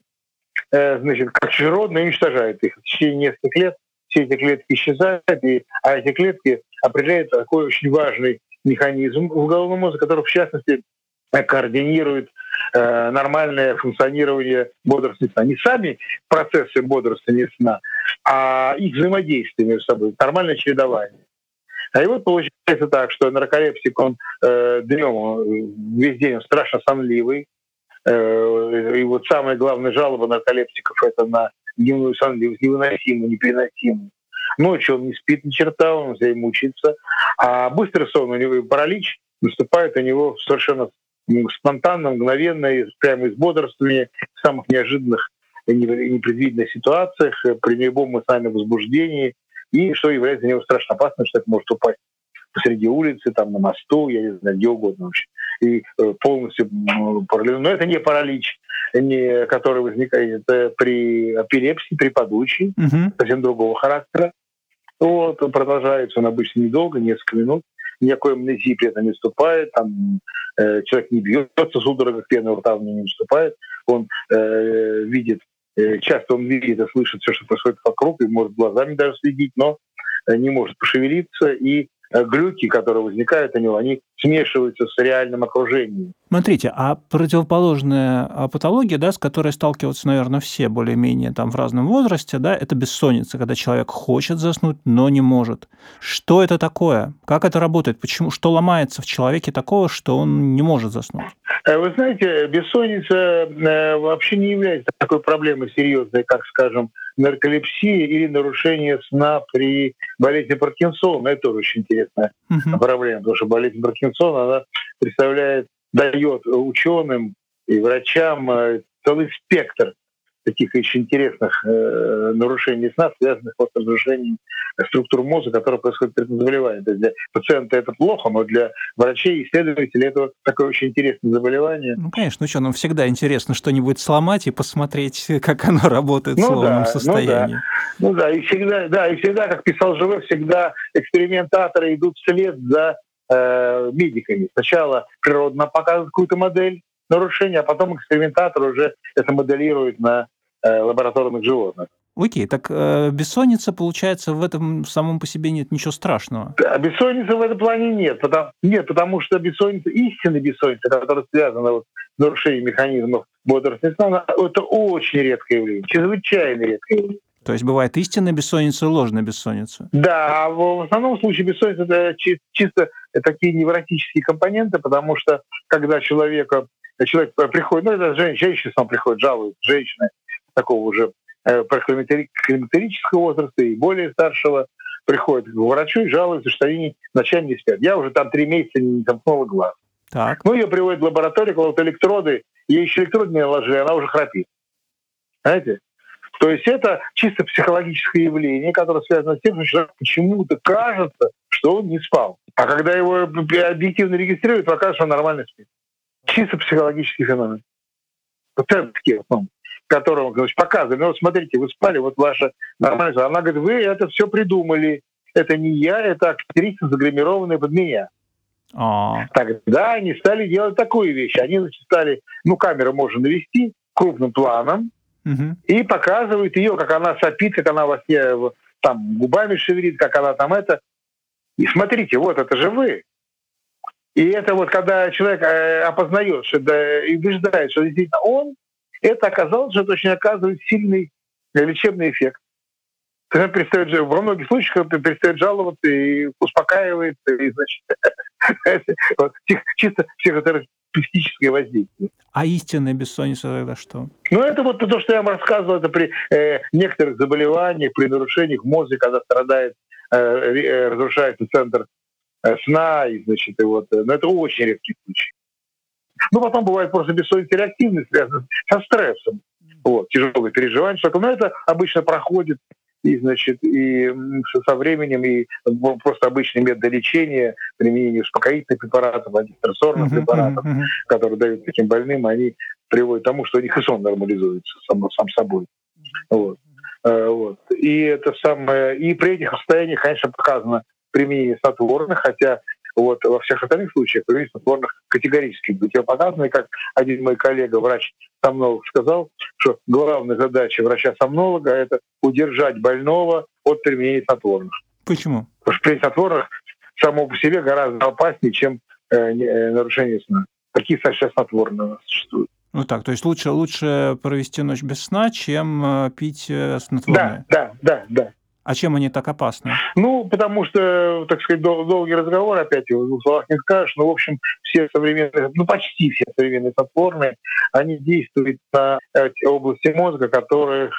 э, значит, как чужеродные, и уничтожает их. В течение нескольких лет все эти клетки исчезают, и, а эти клетки определяют такой очень важный механизм в головном мозге, который, в частности, координирует э, нормальное функционирование бодрствования сна. Не сами процессы бодрствования сна, а их взаимодействие между собой, нормальное чередование. А и вот получается так, что нарколепсик, он э, днем, весь день он страшно сонливый. Э, и вот самая главная жалоба нарколепсиков это на дневную сонливость, невыносимую, непереносимую. Ночью он не спит ни черта, он все мучится. А быстрый сон, у него паралич наступает у него совершенно спонтанно, мгновенно, прямо из бодрствования, в самых неожиданных и непредвиденных ситуациях, э, при любом эмоциональном возбуждении, и что является для него страшно опасным, что это может упасть посреди улицы, там на мосту, я не знаю, где угодно вообще. И э, полностью паралич. Но это не паралич, не, который возникает при эпилепсии, при подучии, угу. совсем другого характера. Вот, продолжается он обычно недолго, несколько минут. Никакой амнезии при этом не вступает, там э, человек не бьется судорога, пена рта него не вступает, он э, видит Э, часто он видит и слышит все, что происходит вокруг, и может глазами даже следить, но не может пошевелиться, и Э, глюки, которые возникают у него, они смешиваются с реальным окружением. Смотрите, а противоположная а, патология, да, с которой сталкиваются, наверное, все более-менее там в разном возрасте, да, это бессонница, когда человек хочет заснуть, но не может. Что это такое? Как это работает? Почему? Что ломается в человеке такого, что он не может заснуть? Э, вы знаете, бессонница э, вообще не является такой проблемой серьезной, как, скажем, нарколепсия или нарушение сна при болезни Паркинсона. Это тоже очень интересная uh-huh. проблема, потому что болезнь Паркинсона, она представляет, дает ученым и врачам э, целый спектр таких очень интересных э, нарушений сна, связанных вот с разрушением структур мозга, которые происходят при заболевании. То есть для пациента это плохо, но для врачей и исследователей это такое очень интересное заболевание. Ну, конечно, ну что, нам всегда интересно что-нибудь сломать и посмотреть, как оно работает ну, в сломанном да, состоянии. Ну да. ну да, и всегда, да, и всегда, как писал Живых, всегда экспериментаторы идут вслед за э, медиками. Сначала природно показывают какую-то модель нарушения, а потом экспериментатор уже это моделирует на Э, лабораторных животных. Окей, так э, бессонница, получается, в этом самом по себе нет ничего страшного? Да, бессонницы в этом плане нет. Потому, нет, потому что бессонница, истинная бессонница, которая связана вот с нарушением механизмов бодрости сна, это очень редкое явление, чрезвычайно редкое явление. То есть бывает истинная бессонница и ложная бессонница? Да, а в основном случае бессонница это чисто такие невротические компоненты, потому что когда человека человек приходит, ну это женщина, сам приходит, жалуется, женщина, такого уже э, климатерического возраста и более старшего приходят к врачу и жалуются, что они ночами не спят. Я уже там три месяца не замкнула глаз. Так. Ну, ее приводят в лабораторию, кладут электроды, ей еще электроды не наложили, она уже храпит. Знаете? То есть это чисто психологическое явление, которое связано с тем, что человек почему-то кажется, что он не спал. А когда его объективно регистрируют, оказывается, что он нормально спит. Чисто психологический феномен. Это такие которому значит, показывали, ну вот смотрите, вы спали, вот ваша нормальная... Она говорит, вы это все придумали. Это не я, это актриса, загримированная под меня. А. Тогда они стали делать такую вещь. Они значит, стали, ну, камеру можно навести крупным планом и показывают ее, как она сопит, как она во сне там губами шевелит, как она там это. И смотрите, вот это же вы. И это вот, когда человек э, опознает, что, да, и убеждает, что действительно он, это оказалось, что это очень оказывает сильный лечебный эффект. Когда перестает, во многих случаях перестает жаловаться и успокаивается, и, значит, вот, чисто психотерапевтическое воздействие. А истинная бессонница тогда что? Ну, это вот то, что я вам рассказывал, это при э, некоторых заболеваниях, при нарушениях мозга, когда страдает, э, э, разрушается центр э, сна, и, значит, и вот, э, но это очень редкий случай. Ну, потом бывает просто бессонница реактивная, связанная со стрессом. Вот, тяжелые переживания, что но это обычно проходит и, значит, и со временем, и просто обычные методы лечения, применение успокоительных препаратов, антистрессорных uh-huh, препаратов, uh-huh. которые дают таким больным, они приводят к тому, что у них и сон нормализуется сам, сам собой. Вот. Uh, вот. И это самое, и при этих состояниях, конечно, показано применение снотворных, хотя вот во всех остальных случаях применение снотворных категорически противопоказано. И как один мой коллега, врач-сомнолог, сказал, что главная задача врача-сомнолога – это удержать больного от применения снотворных. Почему? Потому что применение снотворных само по себе гораздо опаснее, чем э, э, нарушение сна. Такие сейчас снотворные существуют. Ну так, то есть лучше, лучше провести ночь без сна, чем э, пить э, снотворное? Да, да, да, да. А чем они так опасны? Ну, потому что, так сказать, дол- долгий разговор, опять в двух словах не скажешь, но, в общем, все современные, ну, почти все современные снотворные, они действуют на области мозга, которых,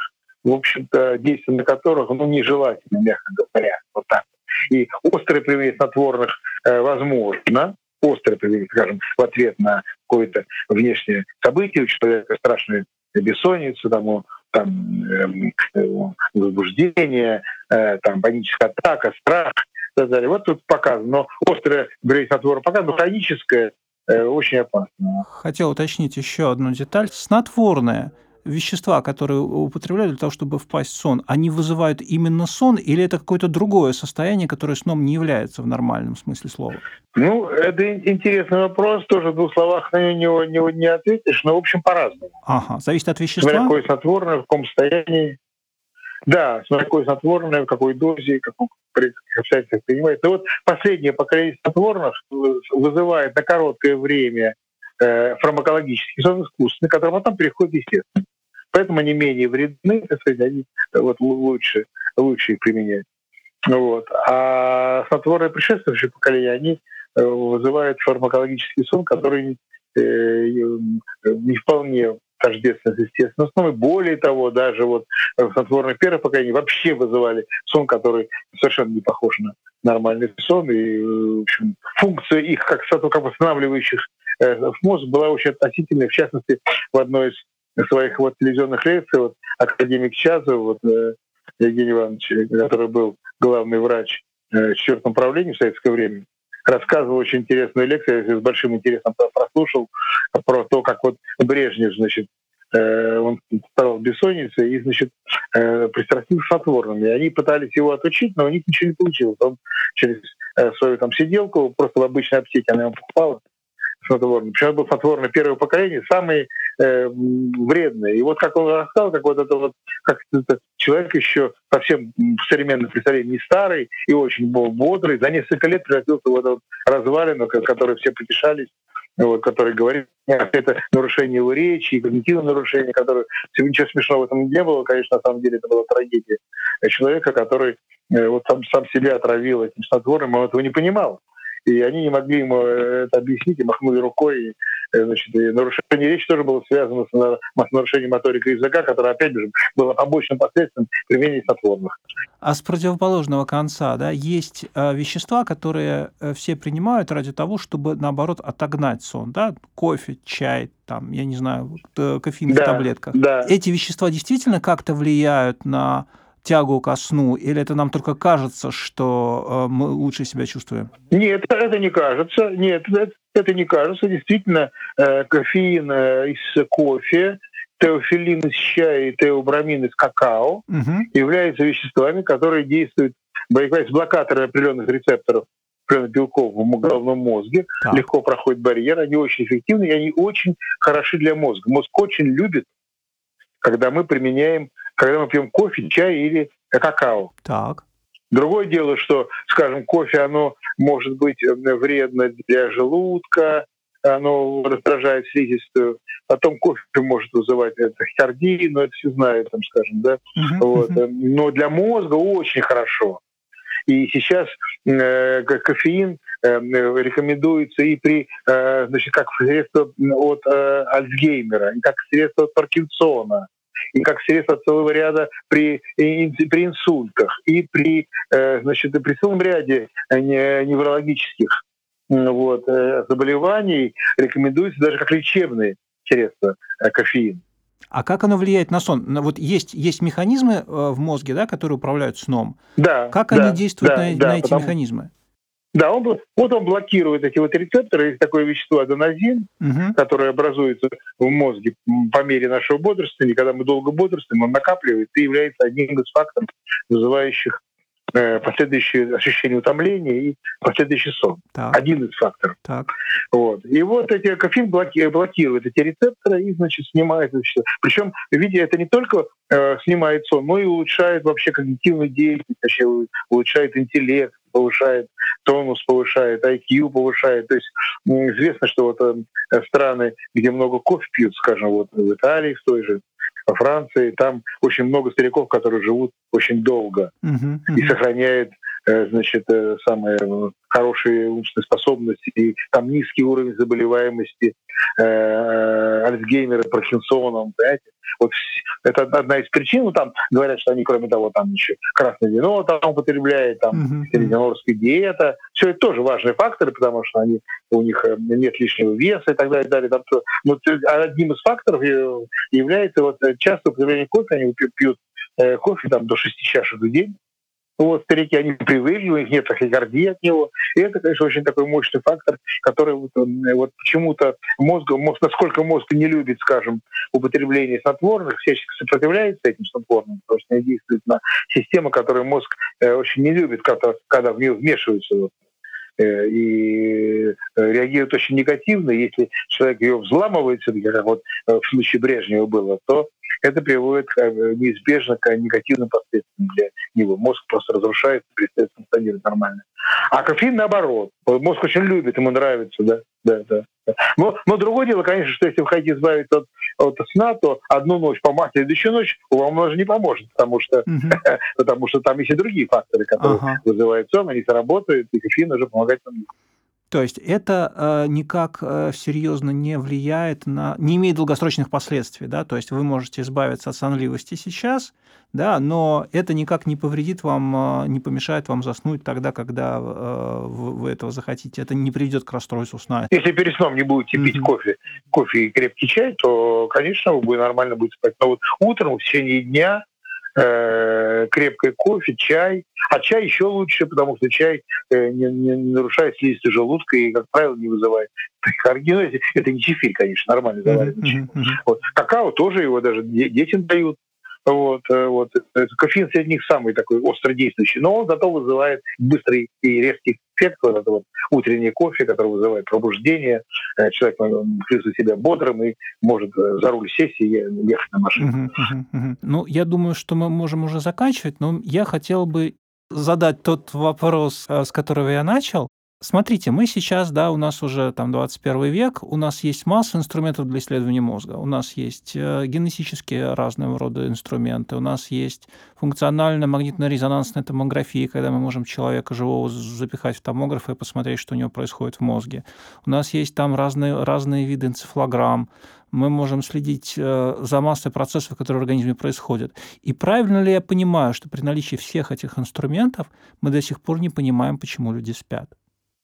в общем-то, действие на которых, ну, нежелательно, мягко говоря, вот так. И острое применение снотворных э, возможно, острое применение, скажем, в ответ на какое-то внешнее событие, у человека страшная бессонница, там, там, эм, э, возбуждение, э, там, паническая атака, страх и так далее. Вот тут показано. Но острое брейснотворное показано, но хроническое э, очень опасно. Хотел уточнить еще одну деталь. Снотворное вещества, которые употребляют для того, чтобы впасть в сон, они вызывают именно сон или это какое-то другое состояние, которое сном не является в нормальном смысле слова? Ну, это интересный вопрос, тоже в двух словах на него не, не ответишь, но, в общем, по-разному. Ага, зависит от вещества? Смотря какое снотворное, в каком состоянии. Да, смотря какое снотворное, в какой дозе, каком обстоятельствах принимается. Но вот последнее поколение снотворных вызывает на короткое время э, фармакологический сон искусственный, который потом переходит естественно. Поэтому они менее вредны, так сказать, они вот, лучше, лучше их применять. Вот. А снотворные предшествующие поколения, они э, вызывают фармакологический сон, который э, не вполне тождественно с естественным сном. И более того, даже вот снотворные первое поколение вообще вызывали сон, который совершенно не похож на нормальный сон. И, в общем, функция их как, как восстанавливающих в мозг была очень относительная. В частности, в одной из своих вот телевизионных лекций вот, академик Чазов, вот, э, Евгений Иванович, который был главный врач э, четвертом правлении в советское время, рассказывал очень интересную лекцию, я с большим интересом прослушал про то, как вот Брежнев, значит, э, он стал бессонницей и, значит, э, пристрастился снотворными. И они пытались его отучить, но у них ничего не получилось. Он через э, свою там сиделку, просто в обычной аптеке она ему покупала, снотворные. Причем был снотворное первого поколения, самые э, вредные. И вот как он рассказал, как вот это вот, как это человек еще совсем в современном представлении не старый и очень бодрый, за несколько лет превратился в эту вот развалину, которой все потешались, вот, который говорит, это нарушение его речи, и когнитивное нарушение, которое ничего смешного в этом не было, конечно, на самом деле это была трагедия человека, который э, вот сам, сам себя отравил этим снотворным, он этого не понимал и они не могли ему э, это объяснить, и махнули рукой. И, э, значит, и нарушение речи тоже было связано с нарушением моторики языка, которое, опять же, было побочным последствием применения снотворных. А с противоположного конца, да, есть э, вещества, которые э, все принимают ради того, чтобы, наоборот, отогнать сон, да, кофе, чай, там, я не знаю, кофеин да, в таблетках. Да. Эти вещества действительно как-то влияют на тягу ко сну, или это нам только кажется, что э, мы лучше себя чувствуем? Нет, это не кажется. Нет, это, это не кажется. Действительно, э, кофеин э, из кофе, теофилин из чая и теобрамин из какао угу. являются веществами, которые действуют, являются блокаторы определенных рецепторов определенных белков в головном мозге, так. легко проходят барьер, они очень эффективны и они очень хороши для мозга. Мозг очень любит, когда мы применяем когда мы пьем кофе, чай или какао. Так. Другое дело, что, скажем, кофе, оно может быть э, вредно для желудка, оно раздражает слизистую. Потом кофе может вызывать тахикардию, но это все знают, там, скажем, да. Uh-huh, вот. uh-huh. Но для мозга очень хорошо. И сейчас э, кофеин э, рекомендуется и при, э, значит, как средство от э, Альцгеймера, и как средство от Паркинсона, и как средство целого ряда при, при инсультах, и при, э, значит, при целом ряде э, неврологических вот, э, заболеваний рекомендуется даже как лечебные средства кофеин. А как оно влияет на сон? Вот есть, есть механизмы в мозге, да, которые управляют сном. Да. Как да, они действуют да, на, да, на эти потому... механизмы? Да, он, вот он блокирует эти вот рецепторы. Есть такое вещество аденозин, угу. которое образуется в мозге по мере нашего бодрствования. Когда мы долго бодрствуем, он накапливается и является одним из факторов, вызывающих э, последующее ощущение утомления и последующий сон. Так. Один из факторов. Так. Вот. И вот эти кофеин блоки, блокирует эти рецепторы и, значит, снимает все. Причем, видите, это не только э, снимает сон, но и улучшает вообще когнитивную деятельность, вообще улучшает интеллект, повышает тонус, повышает IQ, повышает. То есть известно, что вот э, страны, где много кофе пьют, скажем, вот в Италии, в той же, во Франции, там очень много стариков, которые живут очень долго uh-huh. и сохраняют Э, значит, э, самые э, хорошие умственные способности, и там низкий уровень заболеваемости э, Альцгеймера, Паркинсоном, понимаете? Вот это одна из причин. Ну, там говорят, что они, кроме того, там еще красное вино там употребляют, там средиземноморская диета. Все это тоже важные факторы, потому что они, у них нет лишнего веса и так далее. И далее. Там, но одним из факторов является вот часто употребление кофе. Они пьют кофе там, до 6 чашек в день Вот старики, они привыкли, у них нет тахикардии от него. И это, конечно, очень такой мощный фактор, который вот, вот почему-то мозг, мозг, насколько мозг не любит, скажем, употребление снотворных, всячески сопротивляется этим снотворным, потому что они действуют на систему, которую мозг э, очень не любит, когда, когда в нее вмешиваются вот, Э, и э, реагирует очень негативно. Если человек ее взламывает, как вот э, в случае Брежнева было, то это приводит неизбежно к негативным последствиям для него. Мозг просто разрушается, перестает функционировать нормально. А кофеин наоборот. Мозг очень любит, ему нравится, да. да, да. Но, но другое дело, конечно, что если вы хотите избавиться от, от сна, то одну ночь помать, следующую ночь вам уже не поможет, потому что, uh-huh. потому что там есть и другие факторы, которые uh-huh. вызывают сон, они сработают, и кофеин уже помогает нам. То есть это э, никак э, серьезно не влияет на, не имеет долгосрочных последствий, да, то есть вы можете избавиться от сонливости сейчас, да, но это никак не повредит вам, э, не помешает вам заснуть тогда, когда вы, этого захотите. Это не приведет к расстройству сна. Если перед сном не будете mm-hmm. пить кофе, кофе и крепкий чай, то, конечно, вы нормально будете спать. Но вот утром в течение дня э, кофе, чай. А чай еще лучше, потому что чай э, не, не нарушает слизистую желудка и, как правило, не вызывает тахикардию. Это не чефирь, конечно, нормальный заваренный чай. Вот. Какао тоже его даже детям дают. Вот, э, вот. Кофеин среди них самый такой остродействующий, но он зато вызывает быстрый и резкий эффект, вот это вот утренний кофе, который вызывает пробуждение, э, человек чувствует себя бодрым и может э, за руль сесть и ехать на машине. Ну, я думаю, что мы можем уже заканчивать, но я хотел бы задать тот вопрос, с которого я начал. Смотрите, мы сейчас, да, у нас уже там 21 век, у нас есть масса инструментов для исследования мозга. У нас есть э, генетические разного рода инструменты, у нас есть функциональная магнитно-резонансная томография, когда мы можем человека живого запихать в томограф и посмотреть, что у него происходит в мозге. У нас есть там разные, разные виды энцефалограмм, мы можем следить э, за массой процессов, которые в организме происходят. И правильно ли я понимаю, что при наличии всех этих инструментов мы до сих пор не понимаем, почему люди спят?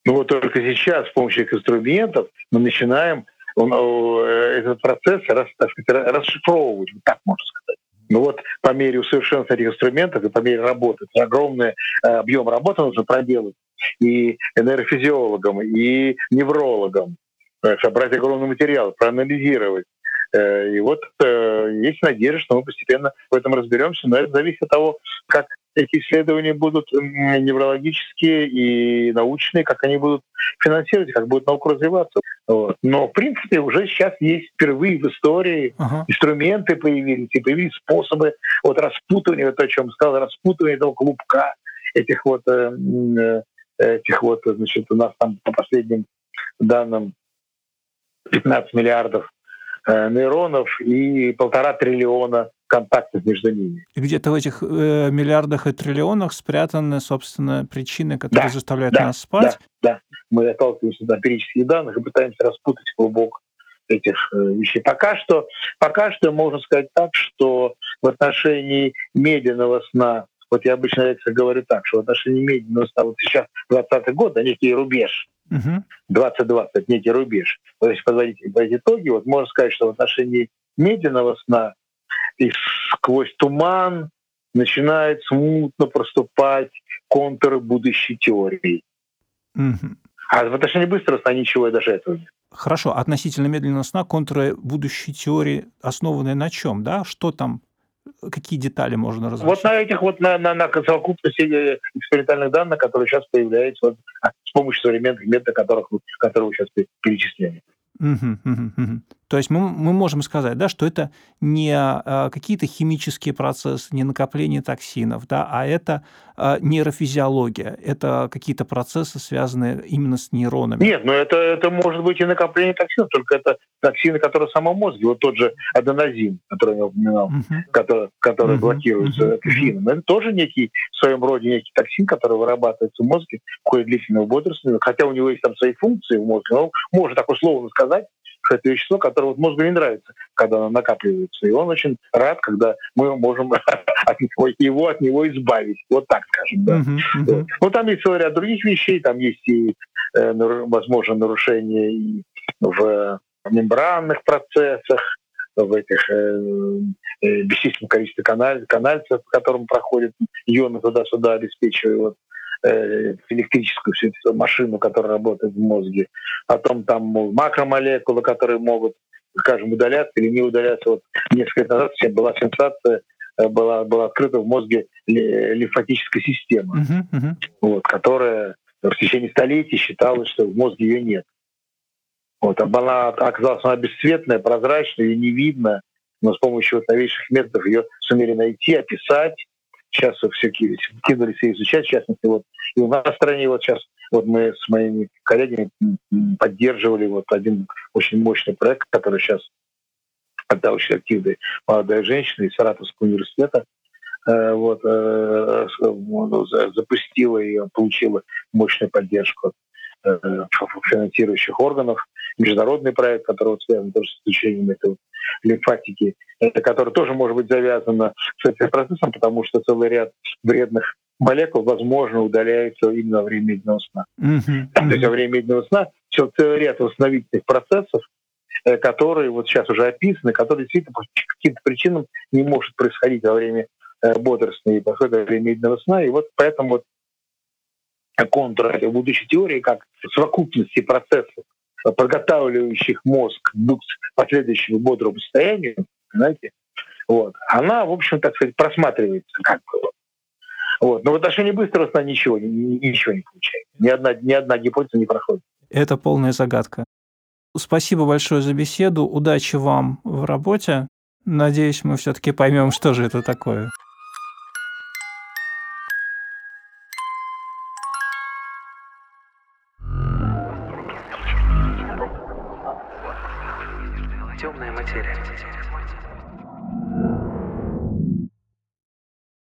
Ну вот только сейчас с помощью инструментов мы начинаем э, этот процесс рас, так сказать, расшифровывать, так можно сказать. Ну вот по мере усовершенствования этих инструментов и по мере работы, огромный э, объем работы нужно проделать и нейрофизиологам, и неврологам, собрать огромный материал, проанализировать. Э, и вот есть надежда, что мы постепенно в этом разберемся, но это зависит от того, как эти исследования будут неврологические и научные, как они будут финансировать, как будет наука развиваться. Вот. Но, в принципе, уже сейчас есть впервые в истории uh-huh. инструменты появились, и появились способы вот распутывания, вот о чем сказал, распутывания этого клубка, этих вот, э, э, этих вот, значит, у нас там по последним данным 15 миллиардов э, нейронов и полтора триллиона контактов между ними. И где-то в этих э, миллиардах и триллионах спрятаны, собственно, причины, которые да, заставляют да, нас спать. Да, да. Мы отталкиваемся от эмпирических данных и пытаемся распутать клубок этих э, вещей. Пока что, пока что можно сказать так, что в отношении медленного сна, вот я обычно это говорю так, что в отношении медленного сна, вот сейчас 20 год, да, некий рубеж, uh 2020, некий рубеж. То есть подводить эти итоги, вот можно сказать, что в отношении медленного сна и сквозь туман начинает смутно проступать контуры будущей теории. Угу. А в отношении быстрого сна ничего даже этого нет. Хорошо, относительно медленного сна контуры будущей теории основаны на чем, да? Что там какие детали можно разобрать? Вот на этих вот на, на, на совокупности экспериментальных данных, которые сейчас появляются вот, с помощью современных методов, которых, которые вы сейчас перечисляли. Угу, угу, угу. То есть мы, мы можем сказать, да, что это не а, какие-то химические процессы, не накопление токсинов, да, а это а, нейрофизиология, это какие-то процессы, связанные именно с нейронами. Нет, но это, это может быть и накопление токсинов, только это токсины, которые в самом мозге. Вот тот же аденозин, который я упоминал, uh-huh. который, который uh-huh. блокируется uh-huh. Это тоже некий, в своем роде некий токсин, который вырабатывается в мозге в ходе длительного бодрствования. Хотя у него есть там свои функции в мозге, но можно так условно сказать, что это вещество, которое вот мозгу не нравится, когда оно накапливается. И он очень рад, когда мы можем от него, его от него избавить. Вот так скажем. Да. Uh-huh, uh-huh. Ну, там есть целый ряд других вещей, там есть и, э, возможно, нарушение и в мембранных процессах, в этих э, э, бесчисленном количестве каналь, канальцев, по которым проходят ионы туда-сюда, обеспечивая вот, электрическую всю эту машину, которая работает в мозге. Потом там мол, макромолекулы, которые могут, скажем, удаляться или не удаляться. Вот несколько лет назад была сенсация, э, была, была открыта в мозге лимфатическая система, uh-huh, uh-huh. Вот, которая в течение столетий считалось, что в мозге ее нет. Вот, она оказалась она бесцветная, прозрачная, ее не видно, но с помощью вот новейших методов ее сумели найти, описать. Сейчас все кинулись и изучать, в частности, вот и у нас в стране вот сейчас вот мы с моими коллегами поддерживали вот один очень мощный проект, который сейчас когда очень активная молодая женщина из Саратовского университета э, вот, э, запустила и получила мощную поддержку Э, финансирующих органов, международный проект, который вот связан тоже с изучением лимфатики, это, который тоже может быть завязан с этим процессом, потому что целый ряд вредных молекул, возможно, удаляется именно во время медленного сна. Mm-hmm. То есть во время медленного сна целый ряд восстановительных процессов, э, которые вот сейчас уже описаны, которые действительно по каким-то причинам не может происходить во время э, бодрствования происходит во время медленного сна. И вот поэтому вот контур будущей теории как совокупности процессов, подготавливающих мозг к последующему бодрому состоянию, знаете, вот, она, в общем, так сказать, просматривается как бы. Вот. Но в отношении быстрого сна ничего, ничего не получается. Ни одна, ни одна гипотеза не проходит. Это полная загадка. Спасибо большое за беседу. Удачи вам в работе. Надеюсь, мы все-таки поймем, что же это такое.